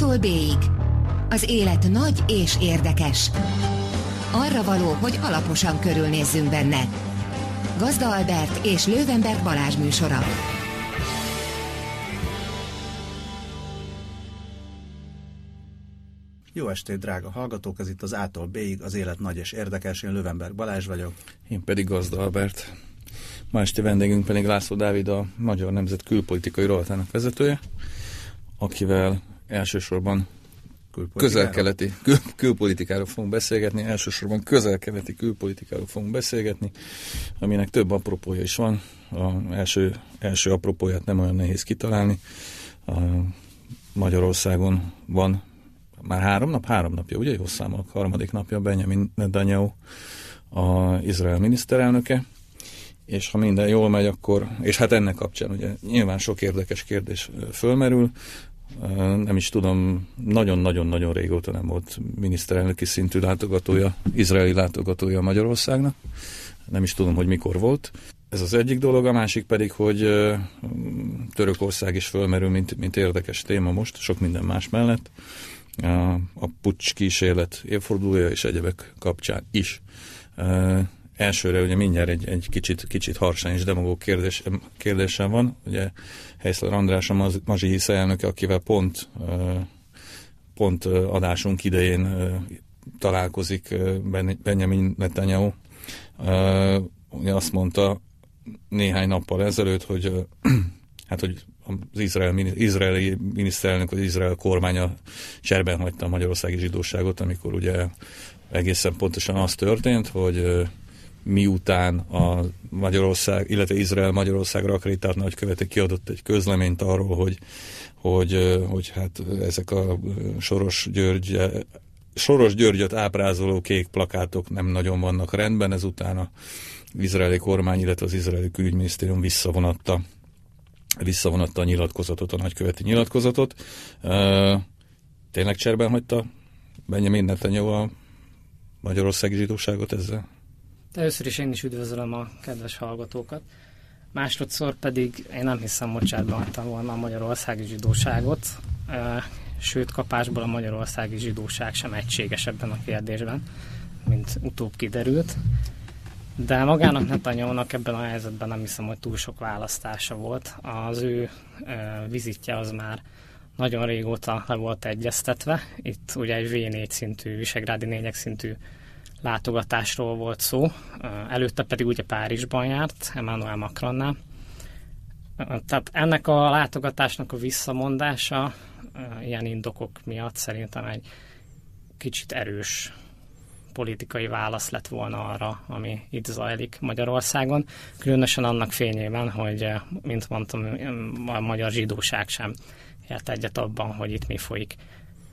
A-tól B-ig. Az élet nagy és érdekes. Arra való, hogy alaposan körülnézzünk benne. Gazda Albert és Lővenberg Balázs műsora. Jó estét, drága hallgatók! Ez itt az A-tól B-ig, az élet nagy és érdekes. Én Lővenberg Balázs vagyok. Én pedig Gazda Albert. Ma este vendégünk pedig László Dávid, a Magyar Nemzet külpolitikai rovatának vezetője, akivel elsősorban közel-keleti kül, külpolitikáról fogunk beszélgetni, elsősorban közel-keleti külpolitikáról fogunk beszélgetni, aminek több apropója is van. A első, első apropóját nem olyan nehéz kitalálni. A Magyarországon van már három nap, három napja, ugye? Jó számolok, harmadik napja Benjamin Netanyahu, a Izrael miniszterelnöke, és ha minden jól megy, akkor, és hát ennek kapcsán ugye nyilván sok érdekes kérdés fölmerül, nem is tudom, nagyon-nagyon-nagyon régóta nem volt miniszterelnöki szintű látogatója, izraeli látogatója Magyarországnak. Nem is tudom, hogy mikor volt. Ez az egyik dolog, a másik pedig, hogy Törökország is fölmerül, mint, mint érdekes téma most, sok minden más mellett. A, a pucs kísérlet évfordulója és egyebek kapcsán is elsőre ugye mindjárt egy, egy kicsit, kicsit harsány és demagóg kérdés, kérdésem van. Ugye Helyszler András a Mazsi Hisze elnöke, akivel pont, pont adásunk idején találkozik Benjamin Netanyahu. Ugye azt mondta néhány nappal ezelőtt, hogy hát, hogy az izrael, izraeli miniszterelnök, az izrael kormánya cserben hagyta a magyarországi zsidóságot, amikor ugye egészen pontosan az történt, hogy miután a Magyarország, illetve Izrael Magyarországra akreditált nagykövete kiadott egy közleményt arról, hogy, hogy, hogy hát ezek a Soros György Soros Györgyöt ábrázoló kék plakátok nem nagyon vannak rendben, ezután az izraeli kormány, illetve az izraeli külügyminisztérium visszavonatta, visszavonatta a nyilatkozatot, a nagyköveti nyilatkozatot. Tényleg cserben hagyta Benjamin Netanyahu a magyarországi zsidóságot ezzel? Először is én is üdvözlöm a kedves hallgatókat. Másodszor pedig én nem hiszem, hogy cserben hagytam volna a magyarországi zsidóságot, sőt kapásból a magyarországi zsidóság sem egységes ebben a kérdésben, mint utóbb kiderült. De magának Netanyahu-nak ebben a helyzetben nem hiszem, hogy túl sok választása volt. Az ő vizitje az már nagyon régóta le volt egyeztetve. Itt ugye egy V4 szintű, visegrádi négyek szintű látogatásról volt szó, előtte pedig ugye Párizsban járt, Emmanuel Macronnál. Tehát ennek a látogatásnak a visszamondása ilyen indokok miatt szerintem egy kicsit erős politikai válasz lett volna arra, ami itt zajlik Magyarországon. Különösen annak fényében, hogy, mint mondtam, a magyar zsidóság sem ért egyet abban, hogy itt mi folyik.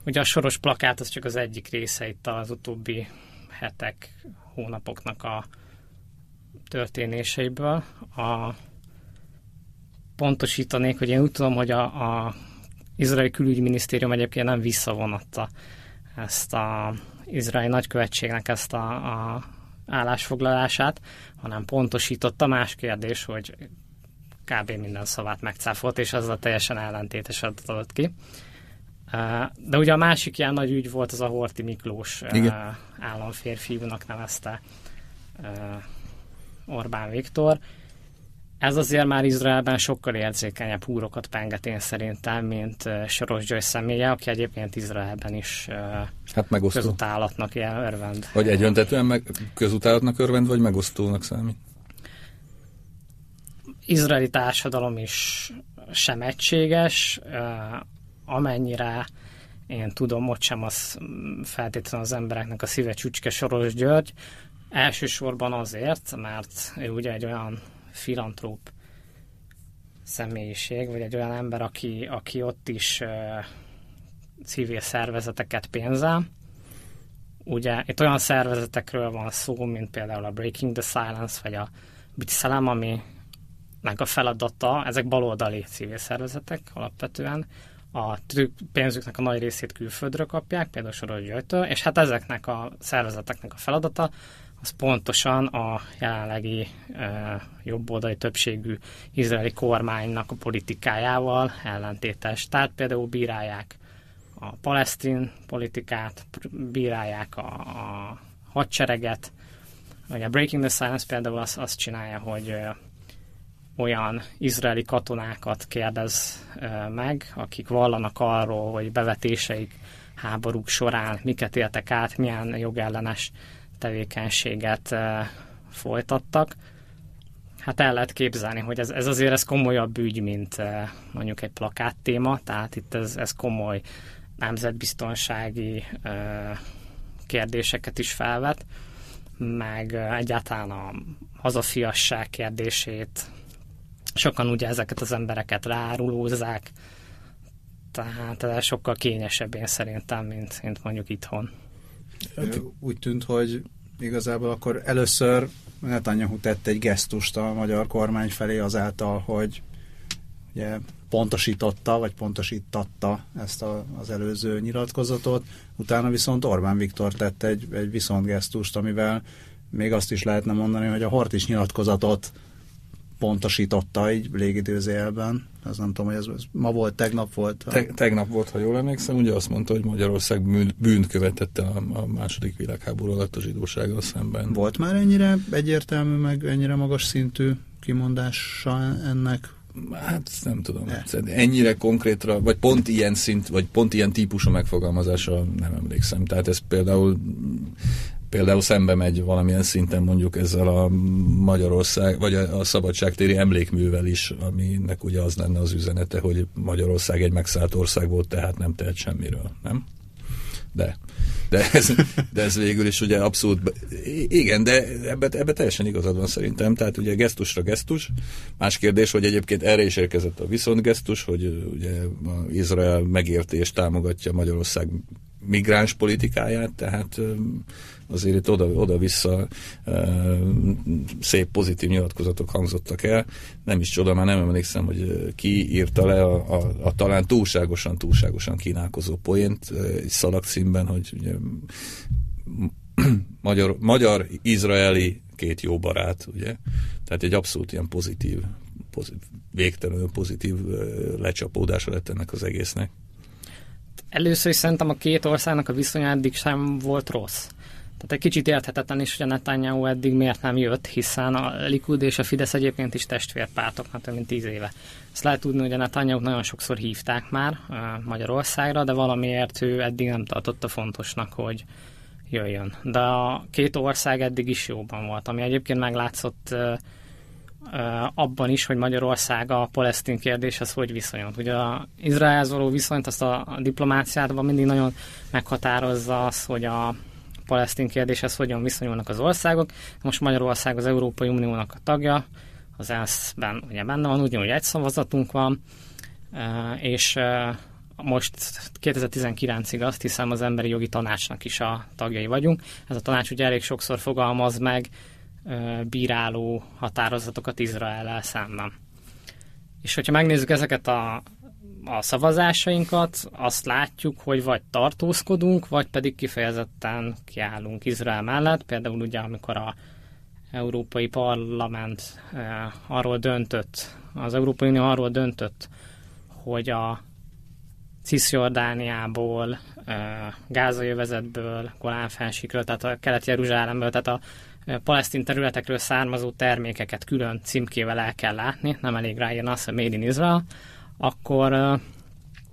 Ugye a soros plakát az csak az egyik része itt az utóbbi hetek, hónapoknak a történéseiből. A, pontosítanék, hogy én úgy tudom, hogy a, a izraeli külügyminisztérium egyébként nem visszavonatta ezt a izraeli nagykövetségnek ezt a, a állásfoglalását, hanem pontosította. Más kérdés, hogy kb. minden szavát megcáfolt, és azzal teljesen ellentétes adott ki. De ugye a másik ilyen nagy ügy volt az a Horti Miklós Igen. államférfiúnak nevezte Orbán Viktor. Ez azért már Izraelben sokkal érzékenyebb húrokat penget én szerintem, mint Soros György személye, aki egyébként Izraelben is hát megosztó. közutálatnak örvend. Vagy egyöntetően meg, közutálatnak örvend, vagy megosztónak számít? Izraeli társadalom is sem egységes, amennyire én tudom, ott sem az feltétlenül az embereknek a szíve csücske Soros György, elsősorban azért, mert ő ugye egy olyan filantróp személyiség, vagy egy olyan ember, aki, aki ott is uh, civil szervezeteket pénzel. Ugye itt olyan szervezetekről van szó, mint például a Breaking the Silence, vagy a Bitszelem, ami a feladata, ezek baloldali civil szervezetek alapvetően, a pénzüknek a nagy részét külföldről kapják, például Soros Györgytől, és hát ezeknek a szervezeteknek a feladata az pontosan a jelenlegi e, jobboldali többségű izraeli kormánynak a politikájával ellentétes. Tehát például bírálják a palesztin politikát, bírálják a, a hadsereget. Vagy a Breaking the Silence például azt, azt csinálja, hogy olyan izraeli katonákat kérdez meg, akik vallanak arról, hogy bevetéseik háborúk során miket éltek át, milyen jogellenes tevékenységet folytattak. Hát el lehet képzelni, hogy ez, ez azért ez komolyabb ügy, mint mondjuk egy plakát téma, tehát itt ez, ez komoly nemzetbiztonsági kérdéseket is felvet, meg egyáltalán a hazafiasság kérdését. Sokan ugye ezeket az embereket ráárulózzák, tehát ez sokkal kényesebb én szerintem, mint, mint mondjuk itthon. Úgy tűnt, hogy igazából akkor először Netanyahu tett egy gesztust a magyar kormány felé azáltal, hogy ugye pontosította, vagy pontosítatta ezt a, az előző nyilatkozatot, utána viszont Orbán Viktor tett egy, egy viszontgesztust, amivel még azt is lehetne mondani, hogy a Hort is nyilatkozatot pontosította így légidőzélben. Ez nem tudom, hogy ez, ez ma volt, tegnap volt. Te, tegnap volt, ha jól emlékszem, ugye azt mondta, hogy Magyarország bűnt követette a, a második világháború alatt a zsidósággal szemben. Volt már ennyire egyértelmű, meg ennyire magas szintű kimondása ennek? Hát nem tudom. Ne. Ennyire konkrétra, vagy pont ilyen szint, vagy pont ilyen típusú megfogalmazása nem emlékszem. Tehát ez például például szembe megy valamilyen szinten mondjuk ezzel a Magyarország, vagy a, szabadságtéri emlékművel is, aminek ugye az lenne az üzenete, hogy Magyarország egy megszállt ország volt, tehát nem tehet semmiről, nem? De, de, ez, de ez végül is ugye abszolút, igen, de ebbe, ebbe teljesen igazad van szerintem, tehát ugye gesztusra gesztus. Más kérdés, hogy egyébként erre is érkezett a viszontgesztus, hogy ugye Izrael megérti és támogatja Magyarország migráns politikáját, tehát azért itt oda, oda-vissza szép pozitív nyilatkozatok hangzottak el. Nem is csoda, már nem emlékszem, hogy ki írta le a, a, a talán túlságosan, túlságosan kínálkozó poént egy szalagcímben, hogy ugye, magyar, magyar-izraeli két jó barát, ugye? Tehát egy abszolút ilyen pozitív, pozitív végtelenül pozitív lecsapódása lett ennek az egésznek. Először is szerintem a két országnak a viszonya eddig sem volt rossz. Tehát egy kicsit érthetetlen is, hogy a Netanyahu eddig miért nem jött, hiszen a Likud és a Fidesz egyébként is testvérpártok, hát több mint tíz éve. Ezt lehet tudni, hogy a Netanyahu nagyon sokszor hívták már Magyarországra, de valamiért ő eddig nem tartotta fontosnak, hogy jöjjön. De a két ország eddig is jóban volt, ami egyébként meglátszott abban is, hogy Magyarország a palesztin kérdéshez hogy viszonyult. Ugye az Izraelhez való viszonyt, azt a diplomáciában mindig nagyon meghatározza az, hogy a palesztin kérdéshez hogyan viszonyulnak az országok. Most Magyarország az Európai Uniónak a tagja, az ENSZ-ben ugye benne van, ugyanúgy egy szavazatunk van, és most 2019-ig azt hiszem az emberi jogi tanácsnak is a tagjai vagyunk. Ez a tanács ugye elég sokszor fogalmaz meg bíráló határozatokat Izrael szemben. És hogyha megnézzük ezeket a, a szavazásainkat, azt látjuk, hogy vagy tartózkodunk, vagy pedig kifejezetten kiállunk Izrael mellett. Például ugye, amikor a Európai Parlament arról döntött, az Európai Unió arról döntött, hogy a Cisjordániából, Gázai övezetből, Golán fensikről, tehát a kelet-jeruzsálemből, tehát a palesztin területekről származó termékeket külön címkével el kell látni, nem elég ráírni azt, hogy Made in Israel, akkor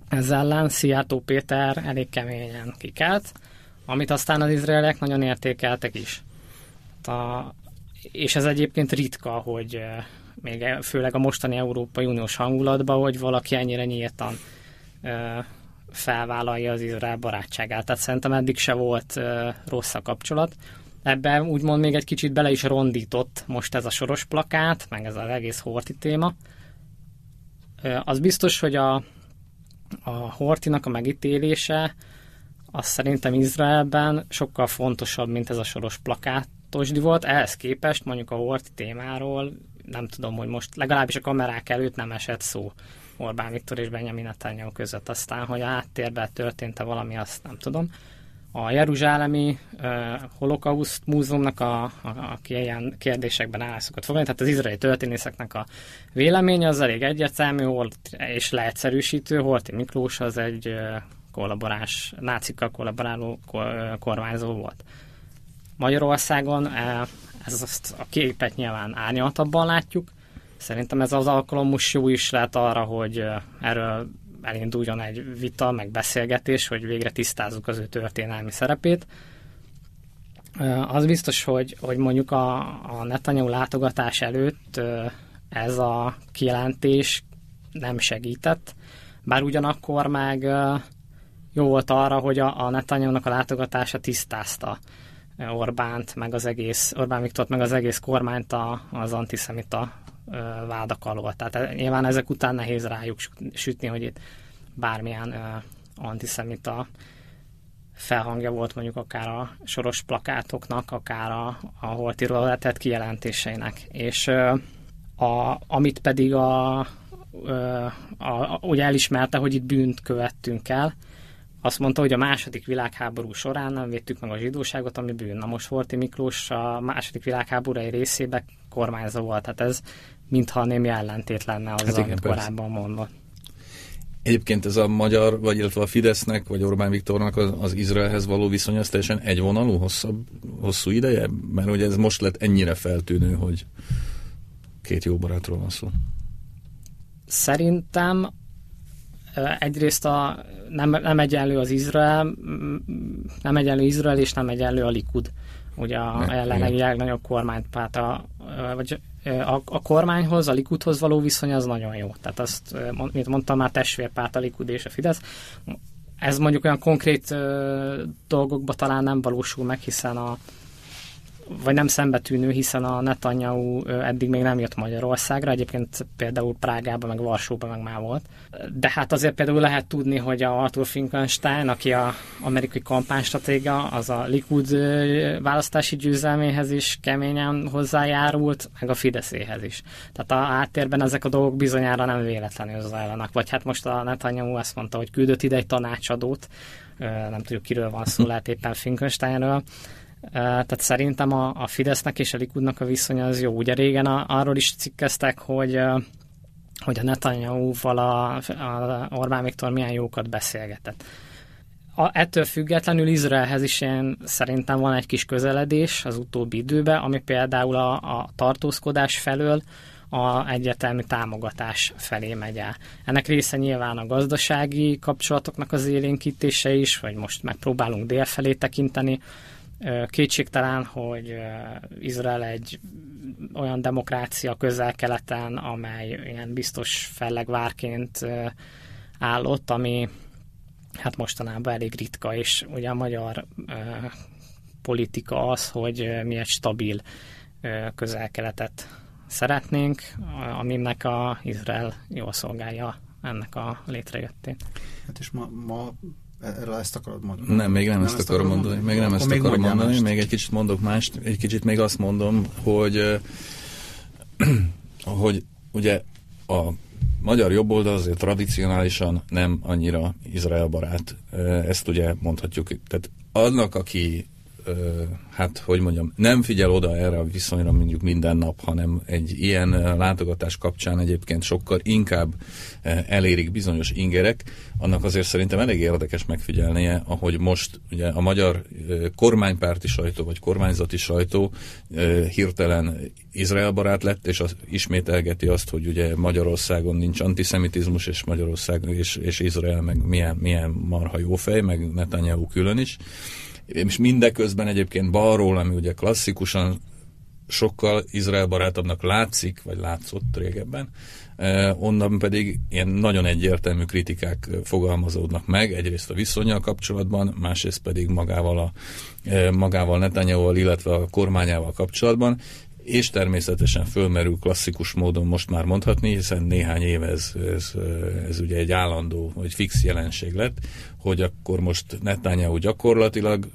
ezzel ellen Szijjártó Péter elég keményen kikelt, amit aztán az izraeliek nagyon értékeltek is. A, és ez egyébként ritka, hogy még e, főleg a mostani Európai Uniós hangulatban, hogy valaki ennyire nyíltan felvállalja az Izrael barátságát. Tehát szerintem eddig se volt rossz a kapcsolat ebben úgymond még egy kicsit bele is rondított most ez a soros plakát, meg ez az egész Horti téma. Az biztos, hogy a, a Hortinak a megítélése az szerintem Izraelben sokkal fontosabb, mint ez a soros plakátosdi volt. Ehhez képest mondjuk a Horti témáról nem tudom, hogy most legalábbis a kamerák előtt nem esett szó Orbán Viktor és Benjamin Netanyahu között. Aztán, hogy a háttérben történt-e valami, azt nem tudom a Jeruzsálemi uh, Holokauszt Múzeumnak, a, a, aki ilyen kérdésekben állászokat fogadni, tehát az izraeli történészeknek a véleménye az elég egyértelmű, volt és leegyszerűsítő, Horti Miklós az egy uh, kollaborás, nácikkal kollaboráló kormányzó volt. Magyarországon ez azt a képet nyilván árnyaltabban látjuk. Szerintem ez az alkalom most jó is lehet arra, hogy erről elinduljon egy vita, meg beszélgetés, hogy végre tisztázzuk az ő történelmi szerepét. Az biztos, hogy, hogy mondjuk a, a Netanyahu látogatás előtt ez a kijelentés nem segített, bár ugyanakkor meg jó volt arra, hogy a, a Netanyahu-nak a látogatása tisztázta Orbánt, meg az egész, Orbán Viktort, meg az egész kormányt a, az antiszemita vádak alól. Tehát nyilván ezek után nehéz rájuk sütni, hogy itt bármilyen antiszemita felhangja volt mondjuk akár a soros plakátoknak, akár a, a holtiról letett kijelentéseinek. És a, amit pedig a, a, a, ugye elismerte, hogy itt bűnt követtünk el, azt mondta, hogy a második világháború során nem védtük meg a zsidóságot, ami bűn. Na most Horti Miklós a második világháború egy részében kormányzó volt, tehát ez mintha némi ellentét lenne az, hát igen, amit persze. korábban mondott. Egyébként ez a magyar, vagy illetve a Fidesznek, vagy Orbán Viktornak az, az Izraelhez való viszony, az teljesen egyvonalú, hosszabb, hosszú ideje? Mert ugye ez most lett ennyire feltűnő, hogy két jó barátról van szó. Szerintem egyrészt a, nem, nem egyenlő az Izrael, nem egyenlő Izrael, és nem egyenlő a Likud. Ugye a jelenlegi legnagyobb kormánypárt, a, vagy a, a kormányhoz, a Likudhoz való viszony az nagyon jó. Tehát azt, mint mondtam, már testvérpárt a Likud és a Fidesz. Ez mondjuk olyan konkrét dolgokba talán nem valósul meg, hiszen a, vagy nem szembetűnő, hiszen a Netanyahu eddig még nem jött Magyarországra, egyébként például Prágában, meg Varsóban meg már volt. De hát azért például lehet tudni, hogy a Arthur Finkelstein, aki a amerikai kampánystratéga, az a Likud választási győzelméhez is keményen hozzájárult, meg a Fideszéhez is. Tehát a háttérben ezek a dolgok bizonyára nem véletlenül zajlanak. Vagy hát most a Netanyahu azt mondta, hogy küldött ide egy tanácsadót, nem tudjuk kiről van szó, lehet éppen Finkelsteinről, tehát szerintem a, a Fidesznek és a Likudnak a viszonya az jó. Ugye régen a, arról is cikkeztek, hogy hogy a Netanyahu-val a, a Orbán Viktor milyen jókat beszélgetett. A, ettől függetlenül Izraelhez is én szerintem van egy kis közeledés az utóbbi időben, ami például a, a tartózkodás felől a egyértelmű támogatás felé megy el. Ennek része nyilván a gazdasági kapcsolatoknak az élénkítése is, vagy most megpróbálunk dél felé tekinteni, Kétségtelen, hogy Izrael egy olyan demokrácia közel-keleten, amely ilyen biztos fellegvárként állott, ami hát mostanában elég ritka, és ugye a magyar politika az, hogy mi egy stabil közel-keletet szeretnénk, aminek a Izrael jól szolgálja ennek a létrejöttét. Hát és ma, ma Erről ezt akarod mondani? Nem, még nem, nem ezt, ezt akarom mondani. mondani. Még nem ezt akarom mondani, mást. még egy kicsit mondok mást. Egy kicsit még azt mondom, hogy hogy ugye a magyar jobboldal azért tradicionálisan nem annyira Izrael barát. Ezt ugye mondhatjuk. Tehát annak, aki hát hogy mondjam, nem figyel oda erre a viszonyra mondjuk minden nap, hanem egy ilyen látogatás kapcsán egyébként sokkal inkább elérik bizonyos ingerek, annak azért szerintem elég érdekes megfigyelnie, ahogy most ugye a magyar kormánypárti sajtó vagy kormányzati sajtó hirtelen Izrael barát lett, és az ismételgeti azt, hogy ugye Magyarországon nincs antiszemitizmus, és Magyarország és, és Izrael meg milyen, milyen marha jó fej, meg Netanyahu külön is és mindeközben egyébként balról, ami ugye klasszikusan sokkal Izrael barátabbnak látszik, vagy látszott régebben, eh, onnan pedig ilyen nagyon egyértelmű kritikák fogalmazódnak meg, egyrészt a viszonyal kapcsolatban, másrészt pedig magával, a, eh, magával Netanyahu-val, illetve a kormányával kapcsolatban, és természetesen fölmerül klasszikus módon most már mondhatni, hiszen néhány éve ez, ez, ez ugye egy állandó, vagy fix jelenség lett, hogy akkor most Netanyahu gyakorlatilag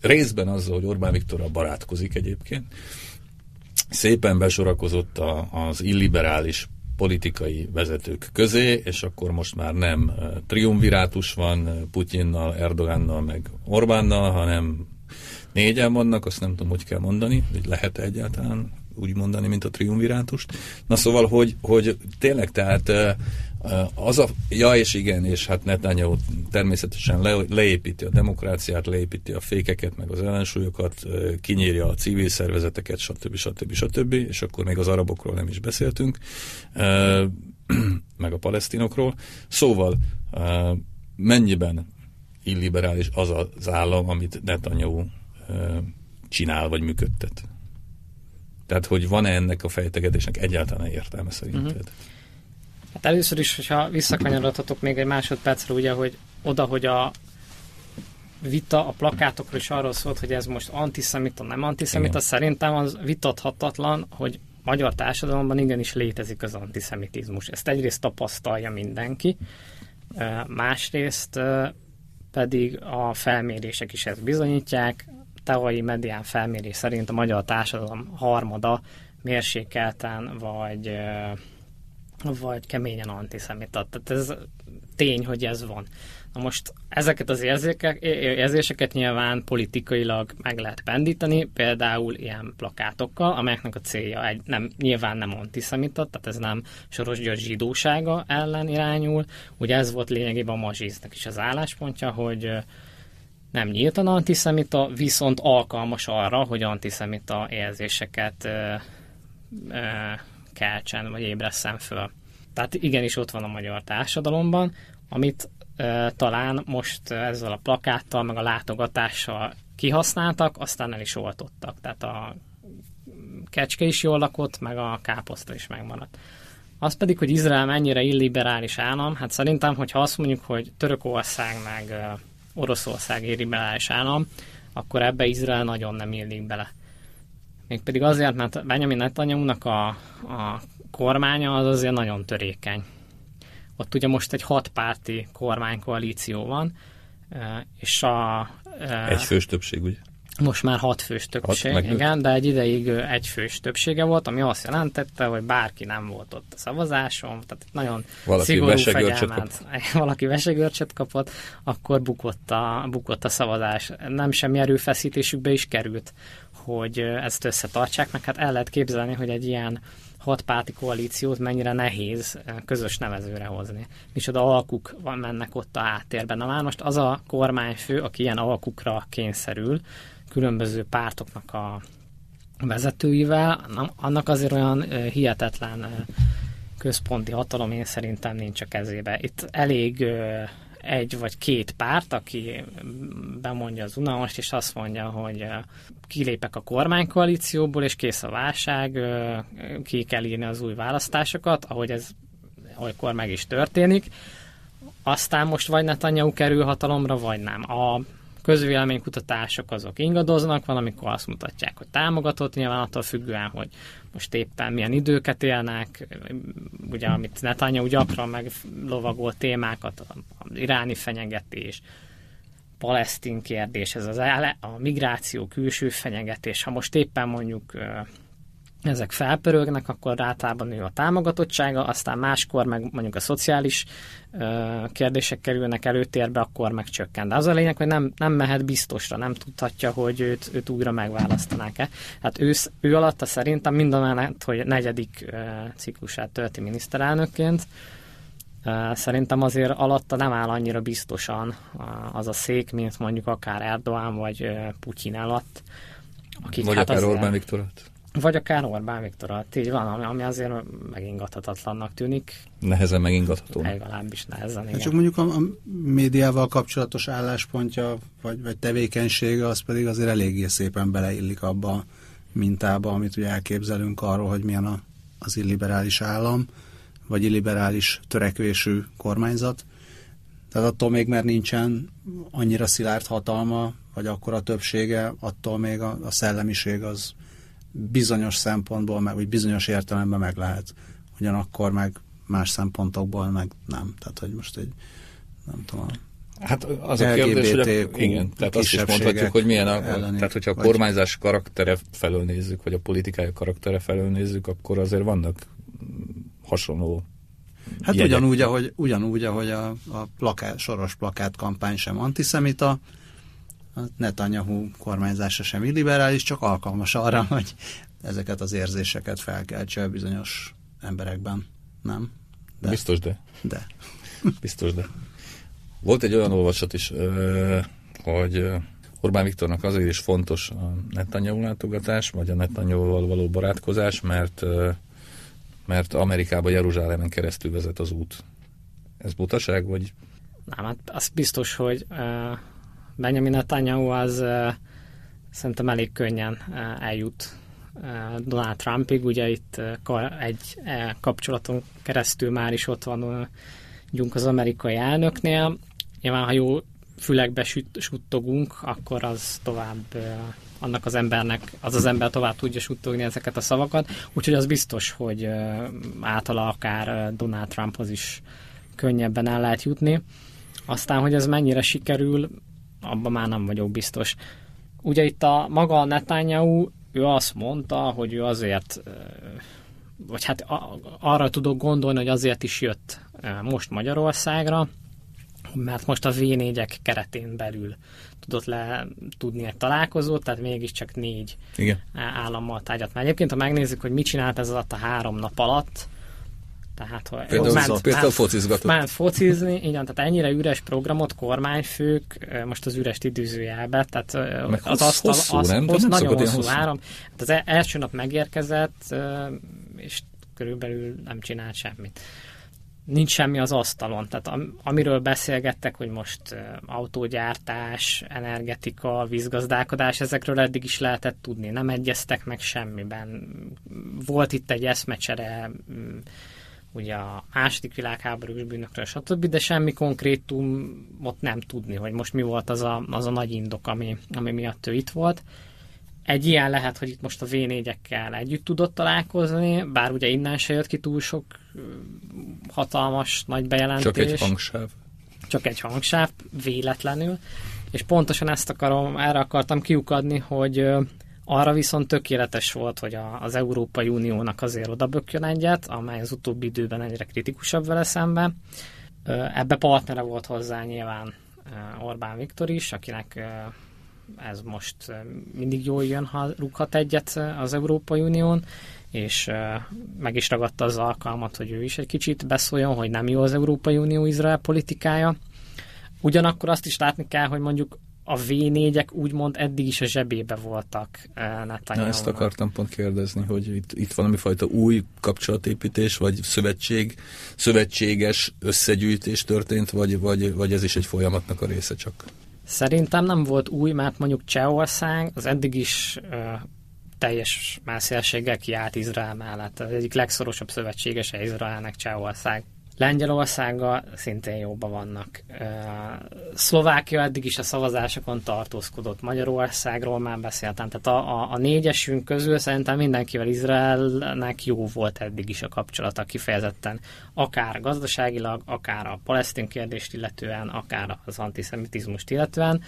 részben azzal, hogy Orbán Viktorral barátkozik egyébként, szépen besorakozott a, az illiberális politikai vezetők közé, és akkor most már nem triumvirátus van Putyinnal, Erdogannal, meg Orbánnal, hanem négyen vannak, azt nem tudom, hogy kell mondani, hogy lehet egyáltalán úgy mondani, mint a triumvirátust. Na szóval, hogy, hogy tényleg tehát az a, ja és igen, és hát Netanyahu természetesen le, leépíti a demokráciát, leépíti a fékeket, meg az ellensúlyokat, kinyírja a civil szervezeteket, stb. stb. stb. És akkor még az arabokról nem is beszéltünk, meg a palesztinokról. Szóval mennyiben illiberális az az állam, amit Netanyahu csinál vagy működtet? Tehát, hogy van-e ennek a fejtegetésnek egyáltalán értelme szerinted? Uh-huh. Hát először is, hogyha visszakanyarodhatok még egy másodpercre, ugye, hogy oda, hogy a vita a plakátokról is arról szólt, hogy ez most antiszemita, nem antiszemita, Igen. szerintem az vitathatatlan, hogy magyar társadalomban igenis létezik az antiszemitizmus. Ezt egyrészt tapasztalja mindenki, másrészt pedig a felmérések is ezt bizonyítják. Tavalyi medián felmérés szerint a magyar társadalom harmada mérsékelten vagy vagy keményen antiszemita. Tehát ez tény, hogy ez van. Na most ezeket az érzéseket nyilván politikailag meg lehet pendíteni, például ilyen plakátokkal, amelyeknek a célja egy, nem, nyilván nem antiszemita, tehát ez nem Soros György zsidósága ellen irányul. Ugye ez volt lényegében a mazsíznek is az álláspontja, hogy nem nyíltan antiszemita, viszont alkalmas arra, hogy antiszemita érzéseket ö, ö, keltsen, vagy ébresszen föl. Tehát igenis ott van a magyar társadalomban, amit e, talán most ezzel a plakáttal, meg a látogatással kihasználtak, aztán el is oltottak. Tehát a kecske is jól lakott, meg a káposzta is megmaradt. Az pedig, hogy Izrael mennyire illiberális állam, hát szerintem, hogyha azt mondjuk, hogy Törökország meg Oroszország illiberális állam, akkor ebbe Izrael nagyon nem illik bele. Mégpedig azért, mert Benjamin Netanyahu-nak a, a kormánya az azért nagyon törékeny. Ott ugye most egy hatpárti kormánykoalíció van, és a... Egy fős többség, ugye? Most már hat fős többség, hat, igen, de egy ideig egy fős többsége volt, ami azt jelentette, hogy bárki nem volt ott a szavazáson, tehát nagyon valaki szigorú fegyelmet, valaki vesegörcset kapott, akkor bukott a, bukott a szavazás. Nem semmi erőfeszítésükbe is került, hogy ezt összetartsák, meg hát el lehet képzelni, hogy egy ilyen hatpárti koalíciót mennyire nehéz eh, közös nevezőre hozni. Micsoda alkuk van mennek ott a háttérben. Na már most az a kormányfő, aki ilyen alkukra kényszerül, különböző pártoknak a vezetőivel, annak azért olyan hihetetlen központi hatalom én szerintem nincs a kezébe. Itt elég egy vagy két párt, aki bemondja az unalmast, és azt mondja, hogy kilépek a kormánykoalícióból, és kész a válság, ki kell írni az új választásokat, ahogy ez olykor meg is történik. Aztán most vagy Netanyahu kerül hatalomra, vagy nem. A közvéleménykutatások azok ingadoznak, van, amikor azt mutatják, hogy támogatott, nyilván attól függően, hogy most éppen milyen időket élnek, ugye amit Netanyahu gyakran meglovagol témákat, az iráni fenyegetés, palesztin kérdés, ez az a migráció, külső fenyegetés. Ha most éppen mondjuk ezek felpörögnek, akkor általában nő a támogatottsága, aztán máskor meg mondjuk a szociális ö, kérdések kerülnek előtérbe, akkor meg csökken. De az a lényeg, hogy nem, nem mehet biztosra, nem tudhatja, hogy őt, őt újra megválasztanák-e. Hát ő, ő alatta szerintem mindamellett, hogy negyedik ö, ciklusát tölti miniszterelnökként, szerintem azért alatta nem áll annyira biztosan az a szék, mint mondjuk akár Erdoğan vagy Putyin alatt. Akik vagy hát akár azért, Orbán Viktor alatt vagy akár Orbán Viktor alatt, így van, ami, ami azért megingathatatlannak tűnik. Nehezen megingatható. Legalábbis nehezen, igen. Csak mondjuk a, a médiával kapcsolatos álláspontja, vagy, vagy tevékenysége, az pedig azért eléggé szépen beleillik abba a mintába, amit ugye elképzelünk arról, hogy milyen a, az illiberális állam, vagy illiberális törekvésű kormányzat. Tehát attól még, mert nincsen annyira szilárd hatalma, vagy akkor a többsége, attól még a, a szellemiség az bizonyos szempontból, meg, vagy bizonyos értelemben meg lehet. Ugyanakkor meg más szempontokból meg nem. Tehát, hogy most egy, nem tudom, Hát az a kérdés, hogy a, igen, tehát azt is mondhatjuk, hogy milyen a, elleni, tehát hogyha a kormányzás karaktere felől nézzük, vagy a politikai karaktere felől nézzük, akkor azért vannak hasonló Hát jegyek. ugyanúgy, ahogy, ugyanúgy, ahogy a, a plakát, soros plakát kampány sem antiszemita, a Netanyahu kormányzása sem illiberális, csak alkalmas arra, hogy ezeket az érzéseket felkeltse bizonyos emberekben. Nem? De. Biztos de. De. Biztos de. Volt egy olyan olvasat is, hogy Orbán Viktornak azért is fontos a Netanyahu látogatás, vagy a Netanyahu-val való barátkozás, mert, mert Amerikába Jeruzsálemen keresztül vezet az út. Ez butaság, vagy? Nem, hát az biztos, hogy uh, Benjamin Netanyahu az szerintem elég könnyen eljut Donald Trumpig, ugye itt egy kapcsolaton keresztül már is ott van uh, az amerikai elnöknél. Nyilván, ha jó fülekbe suttogunk, akkor az tovább annak az embernek, az az ember tovább tudja suttogni ezeket a szavakat, úgyhogy az biztos, hogy általa akár Donald Trumphoz is könnyebben el lehet jutni. Aztán, hogy ez mennyire sikerül, abban már nem vagyok biztos. Ugye itt a maga a Netanyahu, ő azt mondta, hogy ő azért, vagy hát arra tudok gondolni, hogy azért is jött most Magyarországra, mert most a V4-ek keretén belül tudott le tudni egy találkozót, tehát mégiscsak négy Igen. állammal tárgyat. Mert egyébként, ha megnézzük, hogy mit csinált ez alatt a három nap alatt, tehát, hogy például, ment, például ment, focizgatott. Ment focizni, igen, tehát ennyire üres programot kormányfők, most az üres idézőjelbe, tehát Meg az asztal, hosszú, az, nem? Az, nagyon hosszú, hosszú három. Hát az e- első nap megérkezett, és körülbelül nem csinált semmit nincs semmi az asztalon. Tehát am, amiről beszélgettek, hogy most uh, autógyártás, energetika, vízgazdálkodás, ezekről eddig is lehetett tudni. Nem egyeztek meg semmiben. Volt itt egy eszmecsere, um, ugye a második világháborús bűnökről, stb., de semmi konkrétumot nem tudni, hogy most mi volt az a, az a nagy indok, ami, ami miatt ő itt volt. Egy ilyen lehet, hogy itt most a V4-ekkel együtt tudott találkozni, bár ugye innen se jött ki túl sok hatalmas, nagy bejelentés. Csak egy hangsáv. Csak egy hangsáv, véletlenül. És pontosan ezt akarom, erre akartam kiukadni, hogy arra viszont tökéletes volt, hogy a, az Európai Uniónak azért odabökjön egyet, amely az utóbbi időben egyre kritikusabb vele szemben. Ebbe partnere volt hozzá nyilván Orbán Viktor is, akinek ez most mindig jól jön, ha rúghat egyet az Európai Unión, és meg is ragadta az alkalmat, hogy ő is egy kicsit beszóljon, hogy nem jó az Európai Unió Izrael politikája. Ugyanakkor azt is látni kell, hogy mondjuk a V4-ek úgymond eddig is a zsebébe voltak Na ezt akartam pont kérdezni, hogy itt, itt valami fajta új kapcsolatépítés, vagy szövetség, szövetséges összegyűjtés történt, vagy, vagy, vagy ez is egy folyamatnak a része csak? Szerintem nem volt új, mert mondjuk Csehország az eddig is teljes mászélséggel kiállt Izrael mellett. Az egyik legszorosabb szövetségese Izraelnek Csehország. Lengyelországgal szintén jóban vannak. Szlovákia eddig is a szavazásokon tartózkodott. Magyarországról már beszéltem. Tehát a, a, a négyesünk közül szerintem mindenkivel Izraelnek jó volt eddig is a kapcsolata kifejezetten. Akár gazdaságilag, akár a palesztin kérdést illetően, akár az antiszemitizmust illetően.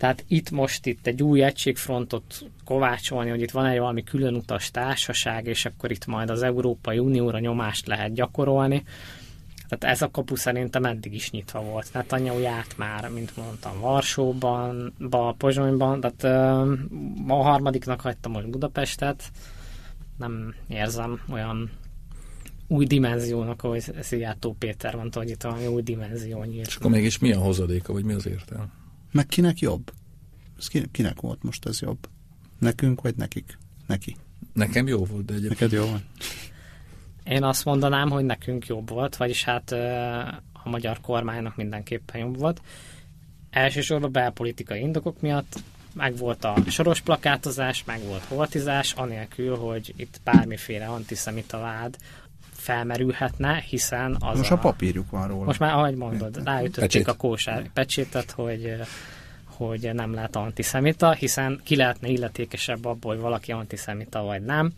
Tehát itt most itt egy új egységfrontot kovácsolni, hogy itt van egy valami különutas társaság, és akkor itt majd az Európai Unióra nyomást lehet gyakorolni. Tehát ez a kapu szerintem eddig is nyitva volt. Netanyahu járt már, mint mondtam, Varsóban, ba, Pozsonyban, tehát uh, a harmadiknak hagytam most Budapestet. Nem érzem olyan új dimenziónak, ahogy Szijjártó Péter mondta, hogy itt valami új dimenzió nyílt. És akkor mégis mi a hozadéka, vagy mi az értelme? Meg kinek jobb? Ez kinek volt most ez jobb? Nekünk, vagy nekik? Neki. Nekem jó volt, de egyébként. Neked jó van? Én azt mondanám, hogy nekünk jobb volt, vagyis hát a magyar kormánynak mindenképpen jobb volt. Elsősorban belpolitikai indokok miatt meg volt a soros plakátozás, meg volt holtizás, anélkül, hogy itt bármiféle antiszemita vád felmerülhetne, hiszen az Most a, a papírjuk van róla. Most már, ahogy mondod, ráütötték Pecsét. a kósár pecsétet, hogy hogy nem lehet antiszemita, hiszen ki lehetne illetékesebb abból, hogy valaki antiszemita vagy nem,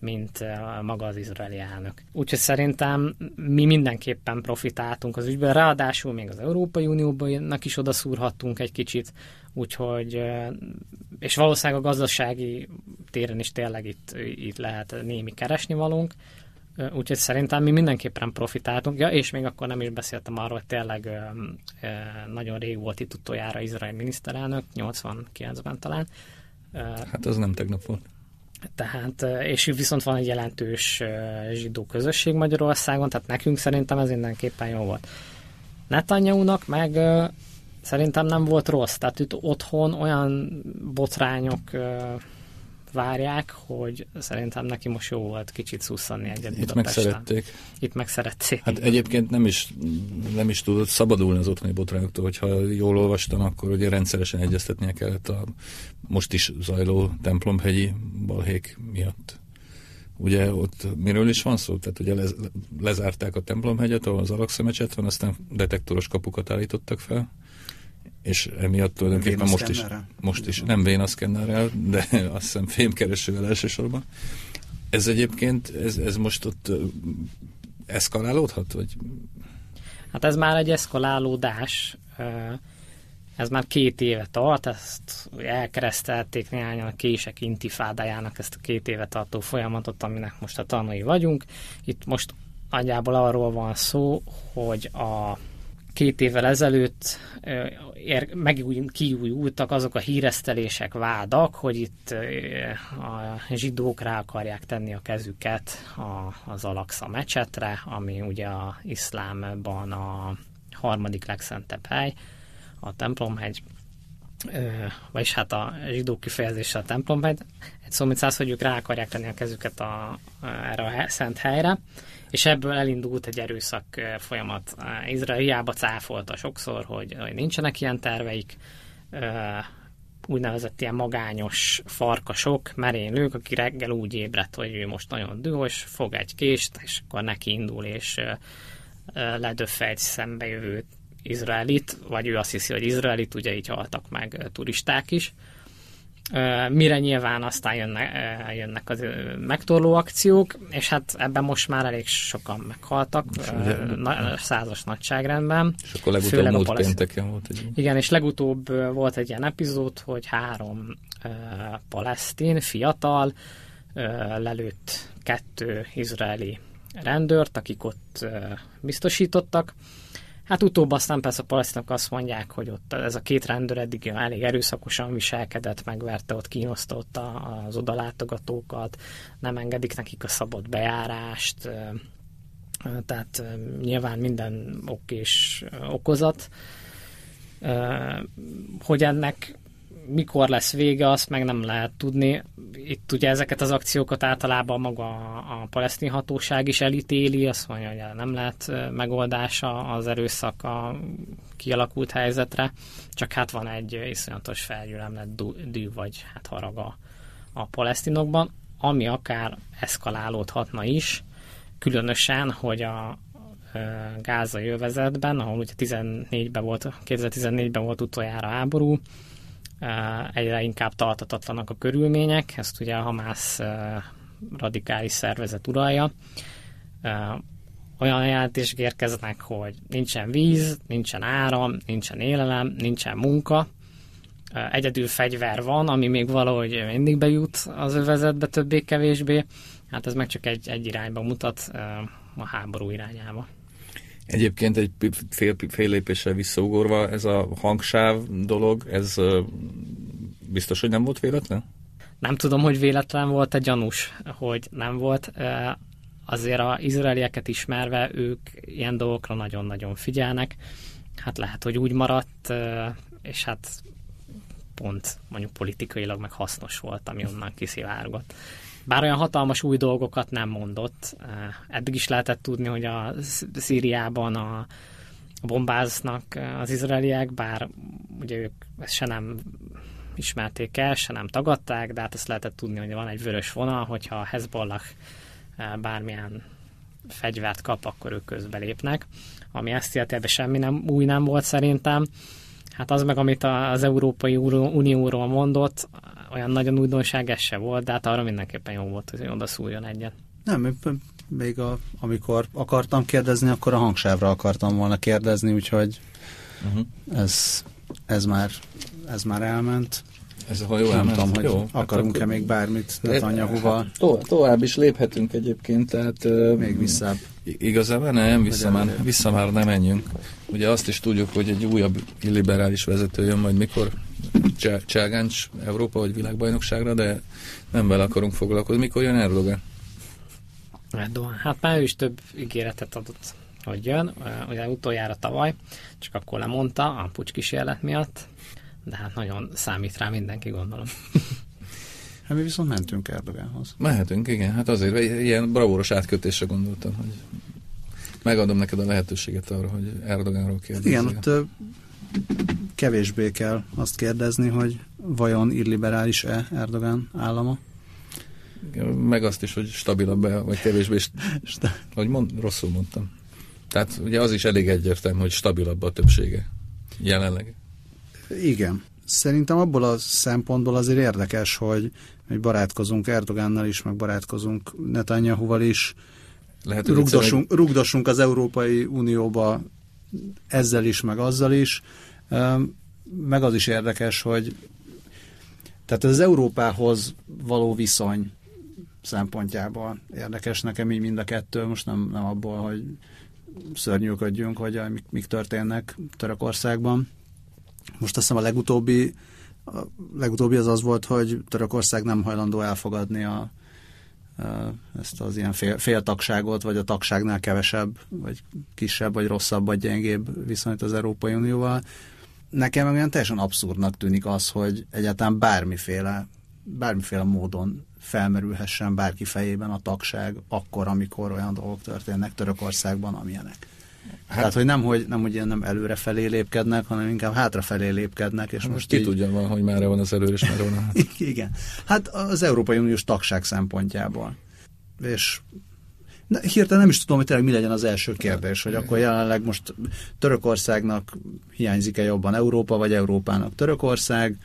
mint maga az izraeli elnök. Úgyhogy szerintem mi mindenképpen profitáltunk az ügyben, ráadásul még az Európai Unióban is odaszúrhattunk egy kicsit, úgyhogy, és valószínűleg a gazdasági téren is tényleg itt, itt lehet némi keresni valunk, Úgyhogy szerintem mi mindenképpen profitáltunk, ja, és még akkor nem is beszéltem arról, hogy tényleg nagyon rég volt itt utoljára Izrael miniszterelnök, 89-ben talán. Hát az nem tegnap volt. Tehát, és viszont van egy jelentős zsidó közösség Magyarországon, tehát nekünk szerintem ez mindenképpen jó volt. Netanyahu-nak meg szerintem nem volt rossz. Tehát itt otthon olyan botrányok várják, hogy szerintem neki most jó volt kicsit szusszanni egyet Itt megszerették. Itt megszerették. Hát egyébként nem is, nem is tudott szabadulni az otthoni botrányoktól, hogyha jól olvastam, akkor ugye rendszeresen egyeztetnie kellett a most is zajló templomhegyi balhék miatt. Ugye ott miről is van szó? Tehát ugye lez, lezárták a templomhegyet, ahol az alakszemecset van, aztán detektoros kapukat állítottak fel, és emiatt tulajdonképpen most is, most is, nem vénaszkennerrel, de azt hiszem fémkeresővel elsősorban. Ez egyébként, ez, ez most ott eszkalálódhat? Vagy? Hát ez már egy eszkalálódás. Ez már két éve tart, ezt elkeresztelték néhányan a kések intifádájának ezt a két éve tartó folyamatot, aminek most a tanúi vagyunk. Itt most nagyjából arról van szó, hogy a két évvel ezelőtt megkiújultak azok a híresztelések, vádak, hogy itt a zsidók rá akarják tenni a kezüket az Alaksa mecsetre, ami ugye a iszlámban a harmadik legszentebb hely, a templomhegy, vagyis hát a zsidó kifejezése a templomhegy. Egy szó, mint száz, hogy ők rá akarják tenni a kezüket a, erre a szent helyre, és ebből elindult egy erőszak folyamat. Izrael hiába cáfolta sokszor, hogy, hogy nincsenek ilyen terveik, úgynevezett ilyen magányos farkasok, merénylők, aki reggel úgy ébredt, hogy ő most nagyon dühös, fog egy kést, és akkor neki indul, és ledöffe egy szembejövő izraelit, vagy ő azt hiszi, hogy izraelit, ugye így haltak meg turisták is. Mire nyilván aztán jönnek, jönnek az megtorló akciók, és hát ebben most már elég sokan meghaltak, na, százas nagyságrendben. És akkor legutóbb múlt pénteken volt egy... Igen, és legutóbb volt egy ilyen epizód, hogy három uh, palesztin fiatal uh, lelőtt kettő izraeli rendőrt, akik ott uh, biztosítottak, Hát utóbb aztán persze a palesztinok azt mondják, hogy ott ez a két rendőr eddig elég erőszakosan viselkedett, megverte, ott kínoszta ott az odalátogatókat, nem engedik nekik a szabad bejárást, tehát nyilván minden ok és okozat. Hogy ennek mikor lesz vége, azt meg nem lehet tudni. Itt ugye ezeket az akciókat általában maga a, palesztin hatóság is elítéli, azt mondja, hogy nem lehet megoldása az erőszak a kialakult helyzetre, csak hát van egy iszonyatos felgyülemlett dű vagy hát harag a, a palesztinokban, ami akár eszkalálódhatna is, különösen, hogy a, gázai övezetben, ahol ugye 14-ben volt, 2014-ben volt utoljára háború, egyre inkább tartatatlanak a körülmények, ezt ugye a Hamász radikális szervezet uralja. Olyan jelentések érkeznek, hogy nincsen víz, nincsen áram, nincsen élelem, nincsen munka, egyedül fegyver van, ami még valahogy mindig bejut az övezetbe többé-kevésbé, hát ez meg csak egy, egy irányba mutat a háború irányába. Egyébként egy fél, fél lépéssel visszaugorva, ez a hangsáv dolog, ez biztos, hogy nem volt véletlen? Nem tudom, hogy véletlen volt a gyanús, hogy nem volt. Azért az izraelieket ismerve ők ilyen dolgokra nagyon-nagyon figyelnek. Hát lehet, hogy úgy maradt, és hát pont mondjuk politikailag meg hasznos volt, ami onnan kiszivárgott. Bár olyan hatalmas új dolgokat nem mondott. Eddig is lehetett tudni, hogy a Szíriában a bombáznak az izraeliek, bár ugye ők ezt se nem ismerték el, se nem tagadták, de hát ezt lehetett tudni, hogy van egy vörös vonal, hogyha a Hezbollah bármilyen fegyvert kap, akkor ők közbelépnek. Ami ezt illeti, ebben semmi nem, új nem volt szerintem. Hát az meg, amit az Európai Unióról mondott, olyan nagyon újdonság ez se volt, de hát arra mindenképpen jó volt, hogy oda szúrjon egyet. Nem, még a, amikor akartam kérdezni, akkor a hangsávra akartam volna kérdezni, úgyhogy uh-huh. ez, ez, már, ez már elment. Ez a hajó Nem tudom, hogy jó, hát akarunk-e hát még bármit Netanyahu-val. To- tovább is léphetünk egyébként, tehát... Még visszább. Igazából nem, vissza már, vissza már nem menjünk. Ugye azt is tudjuk, hogy egy újabb illiberális vezető jön majd mikor Cságáncs Európa vagy világbajnokságra, de nem vele akarunk foglalkozni. Mikor jön Erdogan? Erdogan. Hát már ő is több ígéretet adott hogy jön. Ugye utoljára tavaly, csak akkor lemondta a pucs kísérlet miatt, de hát nagyon számít rá mindenki, gondolom. Hát mi viszont mentünk Erdogánhoz. Mehetünk, igen. Hát azért ilyen bravúros átkötésre gondoltam, hogy megadom neked a lehetőséget arra, hogy Erdogánról kérdezzél. Igen, ott kevésbé kell azt kérdezni, hogy vajon illiberális-e Erdogán állama? Meg azt is, hogy stabilabb-e, vagy kevésbé, hogy mond, rosszul mondtam. Tehát ugye az is elég egyértelmű, hogy stabilabb a többsége jelenleg. Igen. Szerintem abból a szempontból azért érdekes, hogy, hogy barátkozunk Erdogánnal is, meg barátkozunk Netanyahuval is. Lehet, rugdosunk, rugdosunk az Európai Unióba ezzel is, meg azzal is. Meg az is érdekes, hogy tehát az Európához való viszony szempontjából érdekes nekem így mind a kettő, most nem, nem abból, hogy szörnyűködjünk, hogy mik, mik történnek Törökországban. Most azt hiszem a legutóbbi, a legutóbbi az az volt, hogy Törökország nem hajlandó elfogadni a, ezt az ilyen fél, féltagságot, vagy a tagságnál kevesebb, vagy kisebb, vagy rosszabb, vagy gyengébb viszonyt az Európai Unióval. Nekem olyan teljesen abszurdnak tűnik az, hogy egyáltalán bármiféle, bármiféle módon felmerülhessen bárki fejében a tagság akkor, amikor olyan dolgok történnek Törökországban, amilyenek. Hát, Tehát, hogy nem, hogy, nem, hogy nem előrefelé lépkednek, hanem inkább hátrafelé lépkednek. És hát most ki így... tudja, van, hogy már van az előre, és már van a hát. Igen. Hát az Európai Uniós tagság szempontjából. És de hirtelen nem is tudom, hogy tényleg mi legyen az első kérdés, hogy akkor jelenleg most Törökországnak hiányzik-e jobban Európa, vagy Európának Törökország,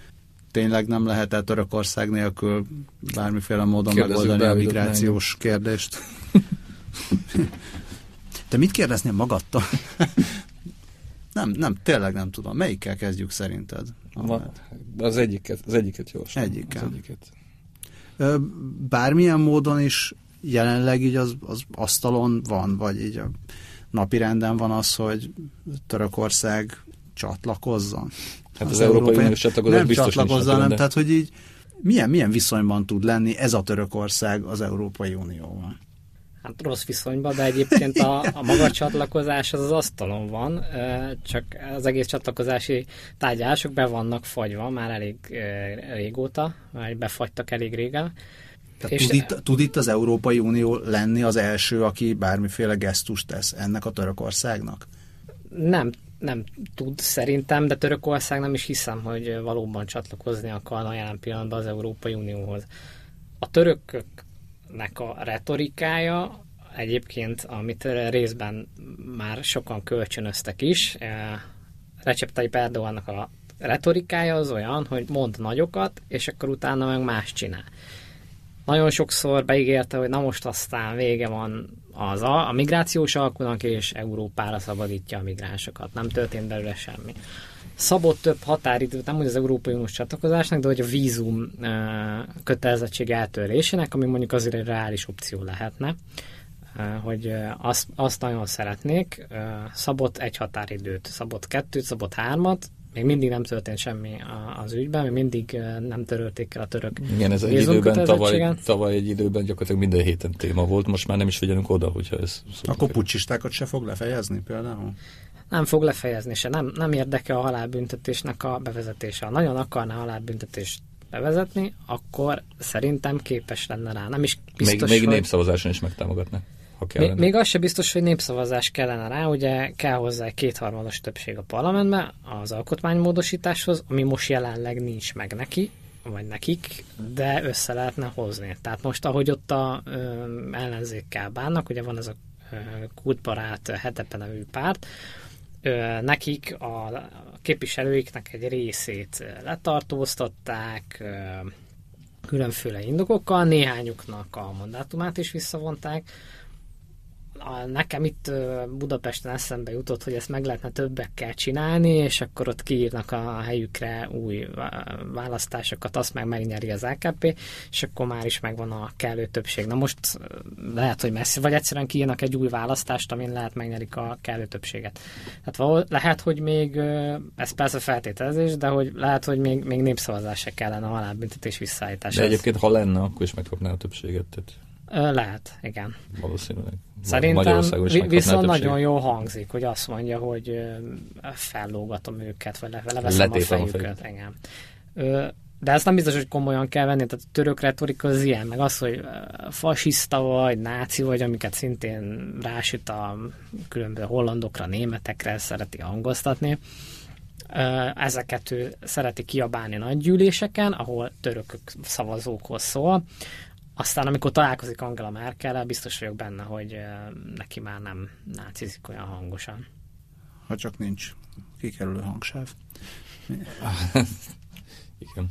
tényleg nem lehet-e Törökország nélkül bármiféle módon Kérdezzük megoldani a migrációs kérdést? Te mit kérdeznél magadtól? nem, nem, tényleg nem tudom. Melyikkel kezdjük szerinted? Az egyiket, az egyiket jó. Egyikkel. Az egyiket. Bármilyen módon is jelenleg így az, az asztalon van, vagy így a napi renden van az, hogy Törökország csatlakozzon. Hát az, az Európai Uniós csatlakozás nem biztos csatlakozzon, nem, tehát hogy így milyen, milyen viszonyban tud lenni ez a Törökország az Európai Unióval? Hát rossz viszonyban, de egyébként a, a maga csatlakozás az az asztalon van, csak az egész csatlakozási tárgyalások be vannak fagyva már elég régóta, vagy befagytak elég régen. Tehát és tud, itt, tud itt az Európai Unió lenni az első, aki bármiféle gesztust tesz ennek a Törökországnak? Nem, nem tud szerintem, de Törökország nem is hiszem, hogy valóban csatlakozni akarna jelen pillanatban az Európai Unióhoz. A törököknek a retorikája egyébként, amit részben már sokan kölcsönöztek is, eh, Recep Tayyip Erdogannak a retorikája az olyan, hogy mond nagyokat, és akkor utána meg más csinál. Nagyon sokszor beígérte, hogy na most aztán vége van az a, a migrációs alkunak, és Európára szabadítja a migránsokat. Nem történt belőle semmi. Szabott több határidőt, nem hogy az Európai Uniós csatlakozásnak, de hogy a vízum kötelezettség eltörlésének, ami mondjuk azért egy reális opció lehetne hogy azt, azt nagyon szeretnék, szabott egy határidőt, szabott kettőt, szabott hármat, még mindig nem történt semmi az ügyben, még mindig nem törölték el a török Igen, ez egy időben, tavaly, tavaly egy időben gyakorlatilag minden héten téma volt, most már nem is figyelünk oda, hogyha ez... Akkor pucsistákat se fog lefejezni például? Nem fog lefejezni se, nem, nem érdeke a halálbüntetésnek a bevezetése. Ha nagyon akarná halálbüntetést bevezetni, akkor szerintem képes lenne rá. Nem is biztos, még, még hogy... népszavazáson is megtámogatná ha kellene. Még, még az se biztos, hogy népszavazás kellene rá, ugye kell hozzá egy kétharmados többség a parlamentben az alkotmánymódosításhoz, ami most jelenleg nincs meg neki, vagy nekik, de össze lehetne hozni. Tehát most, ahogy ott a ö, ellenzékkel bánnak, ugye van ez a ö, kultbarát Hetepe nevű párt, nekik a képviselőiknek egy részét letartóztatták, különféle indokokkal, néhányuknak a mandátumát is visszavonták, a, nekem itt Budapesten eszembe jutott, hogy ezt meg lehetne többekkel csinálni, és akkor ott kiírnak a helyükre új választásokat, azt meg megnyeri az AKP, és akkor már is megvan a kellő többség. Na most lehet, hogy messzi, vagy egyszerűen kiírnak egy új választást, amin lehet megnyerik a kellő többséget. Tehát lehet, hogy még, ez persze feltételezés, de hogy lehet, hogy még, még népszavazás se kellene a halálbüntetés visszaállítása. De egyébként, ha lenne, akkor is megkapná a többséget. Tehát Lehet, igen. Valószínűleg. Szerintem viszont nagyon jól hangzik, hogy azt mondja, hogy fellógatom őket, vagy leveszem a fejüket. A Igen. De ezt nem biztos, hogy komolyan kell venni, tehát a török retorika az ilyen, meg az, hogy fasiszta vagy, náci vagy, amiket szintén rásüt a különböző hollandokra, németekre szereti hangoztatni. Ezeket ő szereti kiabálni nagy gyűléseken, ahol törökök szavazókhoz szól. Aztán, amikor találkozik Angela merkel biztos vagyok benne, hogy neki már nem nácizik olyan hangosan. Ha csak nincs kikerülő hangsáv. Igen.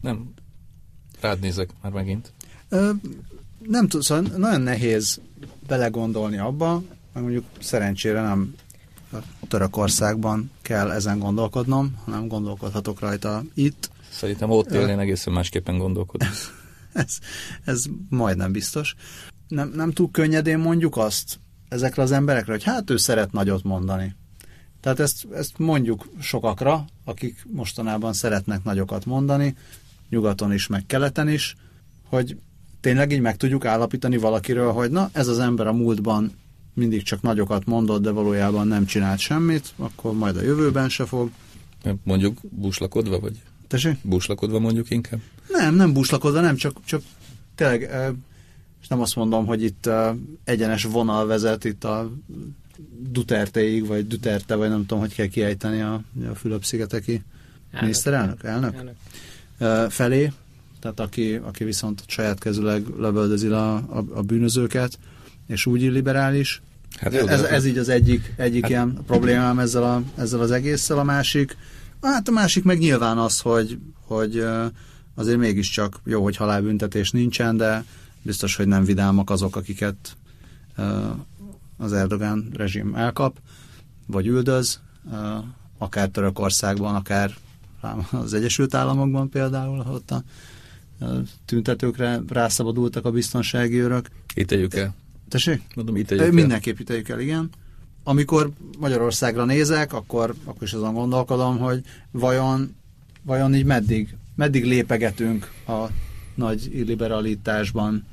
Nem. Rád nézek már megint. Ö, nem tudom, szóval nagyon nehéz belegondolni abba, meg mondjuk szerencsére nem Törökországban kell ezen gondolkodnom, hanem gondolkodhatok rajta itt. Szerintem ott élnél egészen másképpen gondolkodni. ez, ez majdnem biztos. Nem, nem túl könnyedén mondjuk azt ezekre az emberekre, hogy hát ő szeret nagyot mondani. Tehát ezt, ezt mondjuk sokakra, akik mostanában szeretnek nagyokat mondani, nyugaton is, meg keleten is, hogy tényleg így meg tudjuk állapítani valakiről, hogy na, ez az ember a múltban mindig csak nagyokat mondott, de valójában nem csinált semmit, akkor majd a jövőben se fog. Mondjuk búslakodva, vagy? Tessék? Búslakodva mondjuk inkább? Nem, nem búslakodva, nem, csak, csak tényleg, és nem azt mondom, hogy itt egyenes vonal vezet itt a Duterteig, vagy Duterte, vagy nem tudom, hogy kell kiejteni a, a Fülöp-szigeteki miniszterelnök, elnök, elnök. felé, tehát aki, aki viszont saját kezüleg lövöldözi a, a, a bűnözőket, és úgy liberális. Hát jó, ez, ez így az egyik, egyik hát... ilyen problémám ezzel, a, ezzel az egésszel, a másik. Hát a másik meg nyilván az, hogy, hogy azért mégiscsak jó, hogy halálbüntetés nincsen, de biztos, hogy nem vidámak azok, akiket az Erdogán rezsim elkap, vagy üldöz, akár Törökországban, akár az Egyesült Államokban például, ott a tüntetőkre rászabadultak a biztonsági őrök. Ítéljük el. Tessék? Mondom, ítéljük Mindenképp ítéljük el, igen. Amikor Magyarországra nézek, akkor, akkor is azon gondolkodom, hogy vajon, vajon így meddig, meddig lépegetünk a nagy illiberalitásban,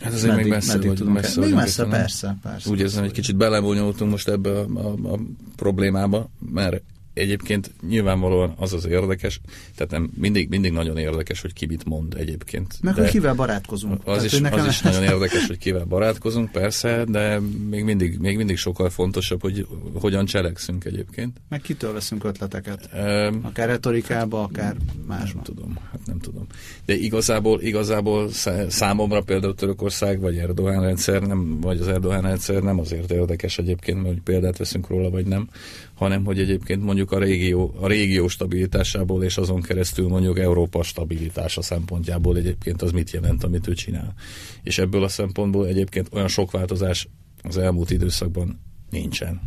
Hát azért meddig, még messze meddig tudunk messze, Még messze, persze, persze. Úgy érzem, hogy kicsit belebonyolultunk most ebbe a, a, a problémába, mert egyébként nyilvánvalóan az az érdekes, tehát nem, mindig, mindig nagyon érdekes, hogy ki mit mond egyébként. Meg hogy kivel barátkozunk. Az tehát, is, az is nagyon érdekes, hogy kivel barátkozunk, persze, de még mindig, még mindig sokkal fontosabb, hogy hogyan cselekszünk egyébként. Meg kitől veszünk ötleteket? Um, akár retorikába, akár másba. Nem tudom, hát nem tudom. De igazából, igazából számomra például Törökország, vagy Erdogan rendszer, nem, vagy az Erdogan rendszer nem azért érdekes egyébként, mert hogy példát veszünk róla, vagy nem, hanem hogy egyébként mondjuk a régió, a régió stabilitásából és azon keresztül mondjuk Európa stabilitása szempontjából egyébként az mit jelent, amit ő csinál. És ebből a szempontból egyébként olyan sok változás az elmúlt időszakban nincsen.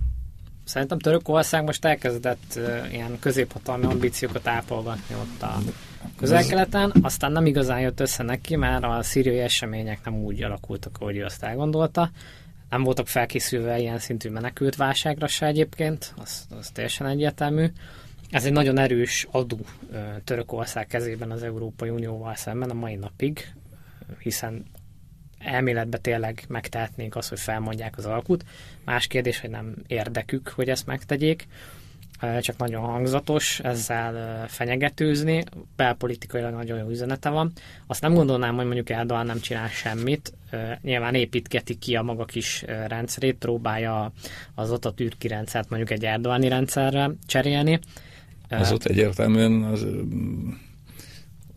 Szerintem Törökország most elkezdett uh, ilyen középhatalmi ambíciókat ápolgatni ott a közel-keleten, aztán nem igazán jött össze neki, mert a szíriai események nem úgy alakultak, ahogy ő azt elgondolta nem voltak felkészülve ilyen szintű menekült válságra se egyébként, az, az teljesen egyértelmű. Ez egy nagyon erős adó Törökország kezében az Európai Unióval szemben a mai napig, hiszen elméletben tényleg megtehetnénk azt, hogy felmondják az alkut. Más kérdés, hogy nem érdekük, hogy ezt megtegyék csak nagyon hangzatos ezzel fenyegetőzni, belpolitikailag nagyon jó üzenete van. Azt nem gondolnám, hogy mondjuk Erdogan nem csinál semmit, nyilván építgeti ki a maga kis rendszerét, próbálja az ott a türki rendszert mondjuk egy Erdogani rendszerre cserélni. Az ott egyértelműen az,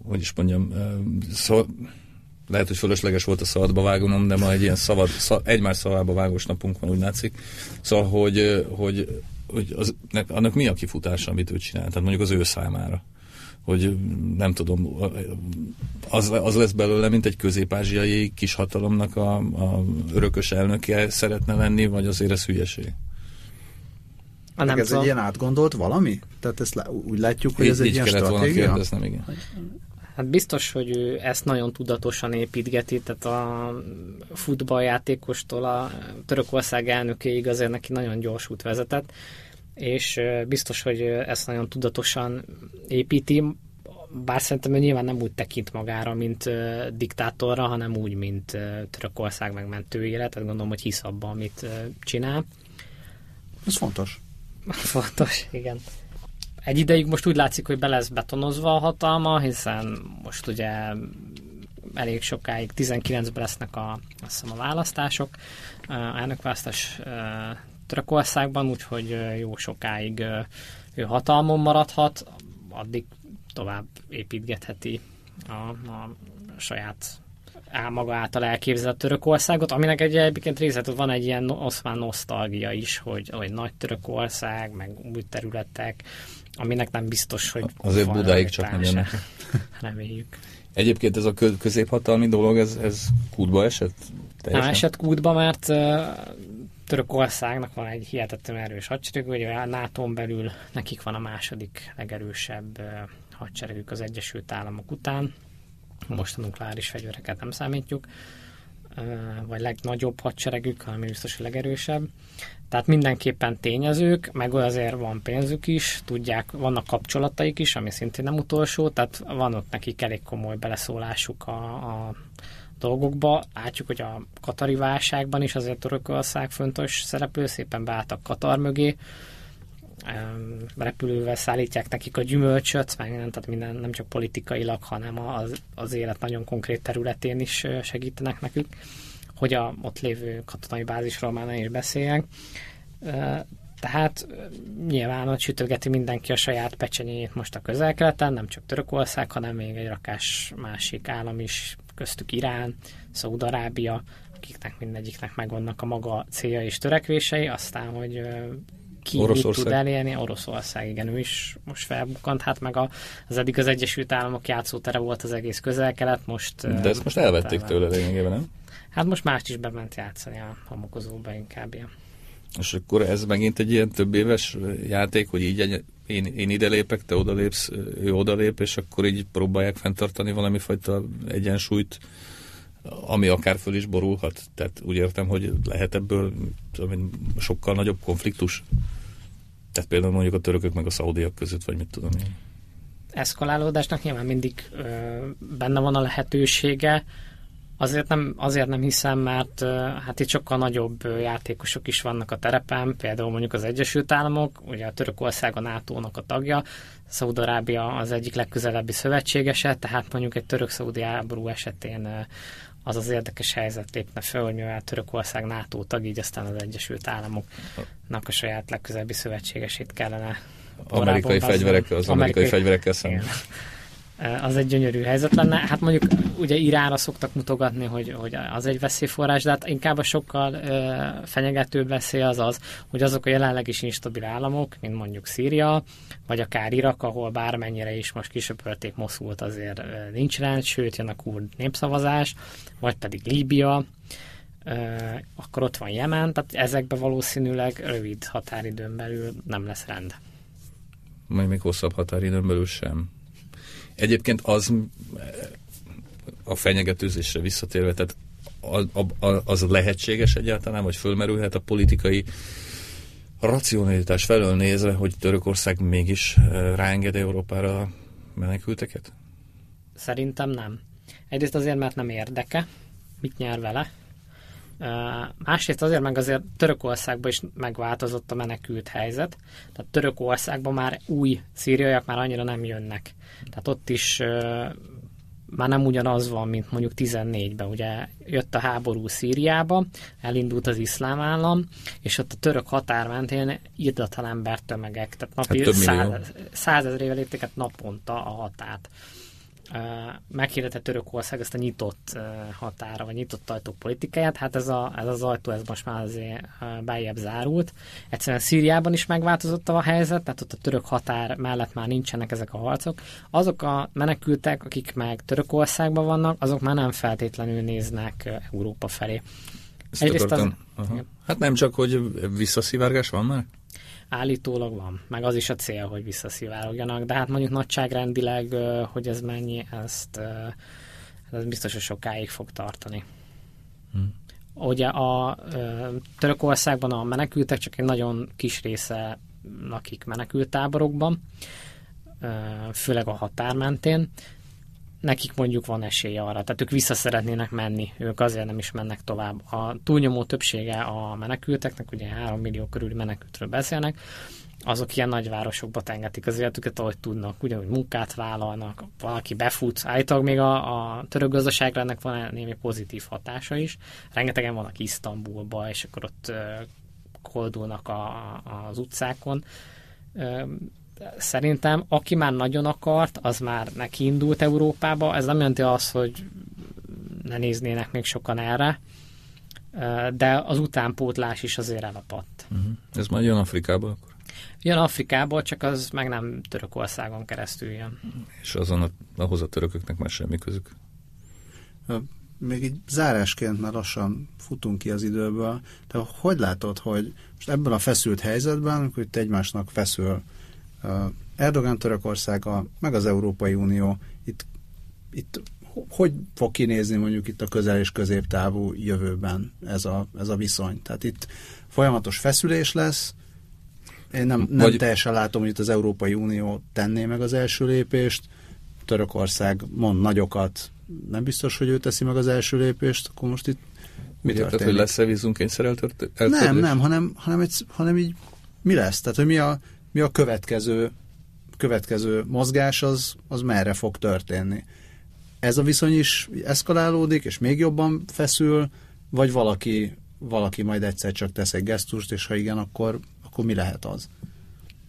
hogy is mondjam, szó, lehet, hogy fölösleges volt a szabadba vágónom, de ma egy ilyen szabad, szab, egymás szavába vágós napunk van, úgy látszik. Szóval, hogy, hogy hogy az, annak mi a kifutása, amit ő csinál, tehát mondjuk az ő számára hogy nem tudom, az, az lesz belőle, mint egy közép-ázsiai kis hatalomnak a, a örökös elnöke szeretne lenni, vagy azért ez hülyeség? A nem ez szó. egy ilyen átgondolt valami? Tehát ezt úgy látjuk, hogy így, ez egy így ilyen kellett stratégia? volna kérdeznem, igen. Hát biztos, hogy ő ezt nagyon tudatosan építgeti, tehát a futballjátékostól a Törökország elnökéig azért neki nagyon gyors út vezetett, és biztos, hogy ezt nagyon tudatosan építi. bár szerintem ő nyilván nem úgy tekint magára, mint diktátorra, hanem úgy, mint Törökország megmentőjére, tehát gondolom, hogy hisz abban, amit csinál. Ez fontos. fontos, igen. Egy ideig most úgy látszik, hogy be lesz betonozva a hatalma, hiszen most ugye elég sokáig, 19-ben lesznek a, azt hiszem, a választások, a elnökválasztás Törökországban, úgyhogy jó sokáig ő hatalmon maradhat, addig tovább építgetheti a, a saját áll maga által elképzelt Törökországot, aminek egy egyébként részlet van egy ilyen oszmán nosztalgia is, hogy, hogy nagy Törökország, meg új területek, aminek nem biztos, hogy Azért Budáig csak nem jönnek. Reméljük. Egyébként ez a középhatalmi dolog, ez, ez kútba esett? Teljesen? Nem esett kútba, mert uh, Törökországnak van egy hihetetlen erős hadsereg, hogy a nato belül nekik van a második legerősebb uh, hadseregük az Egyesült Államok után. Most a nukleáris fegyvereket nem számítjuk vagy legnagyobb hadseregük, ami biztos a legerősebb. Tehát mindenképpen tényezők, meg azért van pénzük is, tudják, vannak kapcsolataik is, ami szintén nem utolsó, tehát van ott nekik elég komoly beleszólásuk a, a dolgokba. Látjuk, hogy a katari válságban is azért Törökország fontos szereplő, szépen beálltak Katar mögé, repülővel szállítják nekik a gyümölcsöt, meg nem, tehát minden, nem csak politikailag, hanem az, az élet nagyon konkrét területén is segítenek nekük, hogy a ott lévő katonai bázisról már ne is beszéljek. Tehát nyilván ott sütögeti mindenki a saját pecsenyét most a közel-keleten, nem csak Törökország, hanem még egy rakás másik állam is, köztük Irán, Szaúd-Arábia, akiknek mindegyiknek megvannak a maga célja és törekvései, aztán, hogy ki Oroszország. mit tud elérni. Oroszország, igen, ő is most felbukkant, hát meg a, az eddig az Egyesült Államok játszótere volt az egész közel-kelet, most... De ezt most elvették tőle lényegében, nem? Hát most mást is bement játszani a homokozóba inkább, ja. És akkor ez megint egy ilyen több éves játék, hogy így én, én ide lépek, te oda lépsz, ő oda lép, és akkor így próbálják fenntartani valami fajta egyensúlyt, ami akár föl is borulhat. Tehát úgy értem, hogy lehet ebből tudom, sokkal nagyobb konfliktus. Tehát például mondjuk a törökök meg a szaudiak között, vagy mit tudom én. Eszkalálódásnak nyilván mindig ö, benne van a lehetősége, Azért nem, azért nem hiszem, mert hát itt sokkal nagyobb játékosok is vannak a terepen, például mondjuk az Egyesült Államok, ugye a Törökország a NATO-nak a tagja, Szaudarábia az egyik legközelebbi szövetségese, tehát mondjuk egy török-szaudi háború esetén az az érdekes helyzet lépne föl, hogy mivel Törökország NATO tag, így aztán az Egyesült Államoknak a saját legközelebbi szövetségesét kellene amerikai fegyverekkel, az amerikai, amerikai fegyverekkel szemben. Eh, az egy gyönyörű helyzet lenne. Hát mondjuk ugye Iránra szoktak mutogatni, hogy, hogy az egy veszélyforrás, de hát inkább a sokkal ö, fenyegetőbb veszély az az, hogy azok a jelenleg is instabil államok, mint mondjuk Szíria, vagy akár Irak, ahol bármennyire is most kisöpörték Moszult, azért ö, nincs rend, sőt jön a kurd népszavazás, vagy pedig Líbia, ö, akkor ott van Jemen, tehát ezekben valószínűleg rövid határidőn belül nem lesz rend. Majd még hosszabb határidőn belül sem. Egyébként az a fenyegetőzésre visszatérve, tehát az lehetséges egyáltalán, vagy fölmerülhet a politikai racionalitás felől nézve, hogy Törökország mégis ráenged Európára menekülteket? Szerintem nem. Egyrészt azért, mert nem érdeke, mit nyer vele. Másrészt azért, meg azért Törökországban is megváltozott a menekült helyzet. Tehát Törökországban már új szíriaiak már annyira nem jönnek. Tehát ott is már nem ugyanaz van, mint mondjuk 14-ben. Ugye jött a háború Szíriába, elindult az iszlám állam, és ott a török határ mentén írdatlan embertömegek, tehát napi hát száz, százezrével lépték át naponta a határt meghirdetett Törökország ezt a nyitott határa, vagy nyitott ajtók politikáját, hát ez, a, ez az ajtó ez most már azért bejebb zárult. Egyszerűen Szíriában is megváltozott a helyzet, tehát ott a török határ mellett már nincsenek ezek a harcok. Azok a menekültek, akik meg Törökországban vannak, azok már nem feltétlenül néznek Európa felé. Egyrészt az, Hát nem csak, hogy visszaszivárgás van már? Állítólag van, meg az is a cél, hogy visszaszivárogjanak, de hát mondjuk nagyságrendileg, hogy ez mennyi, ezt ez biztos, hogy sokáig fog tartani. Hmm. Ugye a Törökországban a menekültek csak egy nagyon kis része lakik menekültáborokban. főleg a határ mentén, nekik mondjuk van esélye arra, tehát ők vissza szeretnének menni, ők azért nem is mennek tovább. A túlnyomó többsége a menekülteknek, ugye 3 millió körüli menekültről beszélnek, azok ilyen nagyvárosokba tengetik az életüket, ahogy tudnak, ugyanúgy munkát vállalnak, valaki befut, állítólag még a, a török gazdaságra ennek van némi pozitív hatása is. Rengetegen vannak Isztambulba, és akkor ott koldulnak a, az utcákon. Szerintem aki már nagyon akart, az már neki indult Európába. Ez nem jelenti azt, hogy ne néznének még sokan erre, de az utánpótlás is azért elapadt. Uh-huh. Ez már jön Afrikába akkor? Jön Afrikából, csak az meg nem Törökországon keresztül jön. És azon a, ahhoz a törököknek már semmi közük? Még így zárásként, mert lassan futunk ki az időből, de hogy látod, hogy most ebben a feszült helyzetben, hogy te egymásnak feszül Erdogan Törökországa, meg az Európai Unió, itt, itt hogy fog kinézni mondjuk itt a közel és középtávú jövőben ez a, ez a viszony? Tehát itt folyamatos feszülés lesz, én nem, nem Vagy... teljesen látom, hogy itt az Európai Unió tenné meg az első lépést, Törökország mond nagyokat, nem biztos, hogy ő teszi meg az első lépést, akkor most itt mi történik? Tehát, hogy lesz-e vízunkényszer Nem, nem, hanem, hanem, egy, hanem így mi lesz? Tehát, hogy mi a, mi a következő, következő mozgás, az, az merre fog történni. Ez a viszony is eszkalálódik, és még jobban feszül, vagy valaki, valaki majd egyszer csak tesz egy gesztust, és ha igen, akkor, akkor mi lehet az?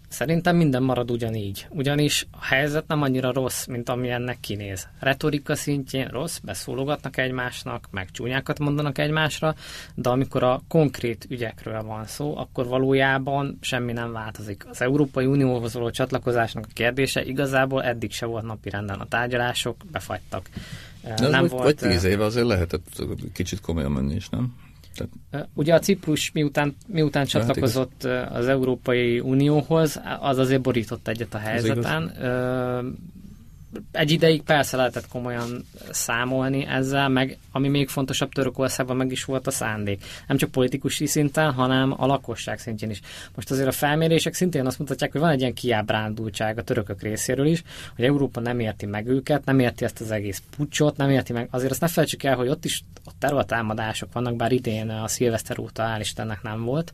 Szerintem minden marad ugyanígy. Ugyanis a helyzet nem annyira rossz, mint ami ennek kinéz. Retorika szintjén rossz, beszólogatnak egymásnak, meg csúnyákat mondanak egymásra, de amikor a konkrét ügyekről van szó, akkor valójában semmi nem változik. Az Európai Unióhoz való csatlakozásnak a kérdése igazából eddig se volt napi renden. A tárgyalások befagytak. Nem vagy, volt, vagy tíz éve azért lehetett kicsit komolyan menni is, nem? Tehát... Ugye a Ciprus miután, miután hát csatlakozott az Európai Unióhoz, az azért borított egyet a helyzeten egy ideig persze lehetett komolyan számolni ezzel, meg ami még fontosabb Törökországban meg is volt a szándék. Nem csak politikusi szinten, hanem a lakosság szintjén is. Most azért a felmérések szintén azt mutatják, hogy van egy ilyen kiábrándultság a törökök részéről is, hogy Európa nem érti meg őket, nem érti ezt az egész pucsot, nem érti meg. Azért azt ne felejtsük el, hogy ott is a területtámadások vannak, bár idén a szilveszter óta hál' nem volt,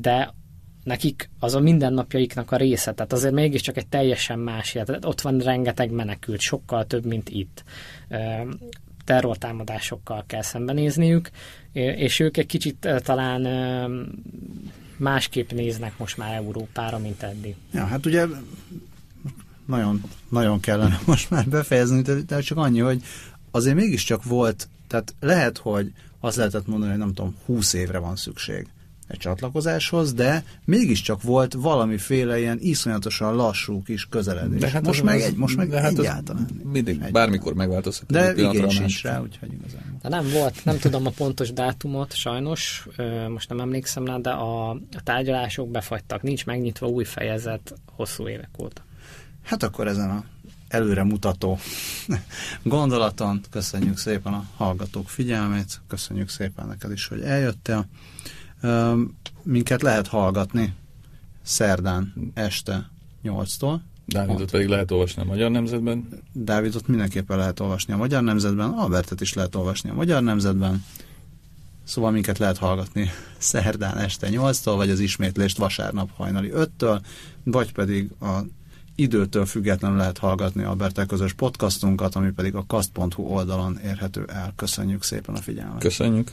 de nekik az a mindennapjaiknak a része, tehát azért mégiscsak egy teljesen más élet. Ott van rengeteg menekült, sokkal több, mint itt. Terrortámadásokkal kell szembenézniük, és ők egy kicsit talán másképp néznek most már Európára, mint eddig. Ja, hát ugye nagyon, nagyon kellene most már befejezni, de csak annyi, hogy azért mégiscsak volt, tehát lehet, hogy azt lehetett mondani, hogy nem tudom, 20 évre van szükség egy csatlakozáshoz, de mégiscsak volt valamiféle ilyen iszonyatosan lassú kis közeledés. De hát most, meg, egy, most meg de hát egyáltalán. Mindig, egy. bármikor megváltozhat. De igény sincs rá, úgyhogy igazán. De nem volt, nem tudom a pontos dátumot, sajnos, most nem emlékszem rá, de a, a tárgyalások befagytak, nincs megnyitva új fejezet hosszú évek óta. Hát akkor ezen a előremutató gondolaton köszönjük szépen a hallgatók figyelmét, köszönjük szépen neked is, hogy eljöttél. Minket lehet hallgatni szerdán este 8-tól. Dávidot pedig lehet olvasni a Magyar Nemzetben. Dávidot mindenképpen lehet olvasni a Magyar Nemzetben, Albertet is lehet olvasni a Magyar Nemzetben. Szóval minket lehet hallgatni szerdán este 8-tól, vagy az ismétlést vasárnap hajnali 5-től, vagy pedig a időtől függetlenül lehet hallgatni Albertel közös podcastunkat, ami pedig a kast.hu oldalon érhető el. Köszönjük szépen a figyelmet! Köszönjük!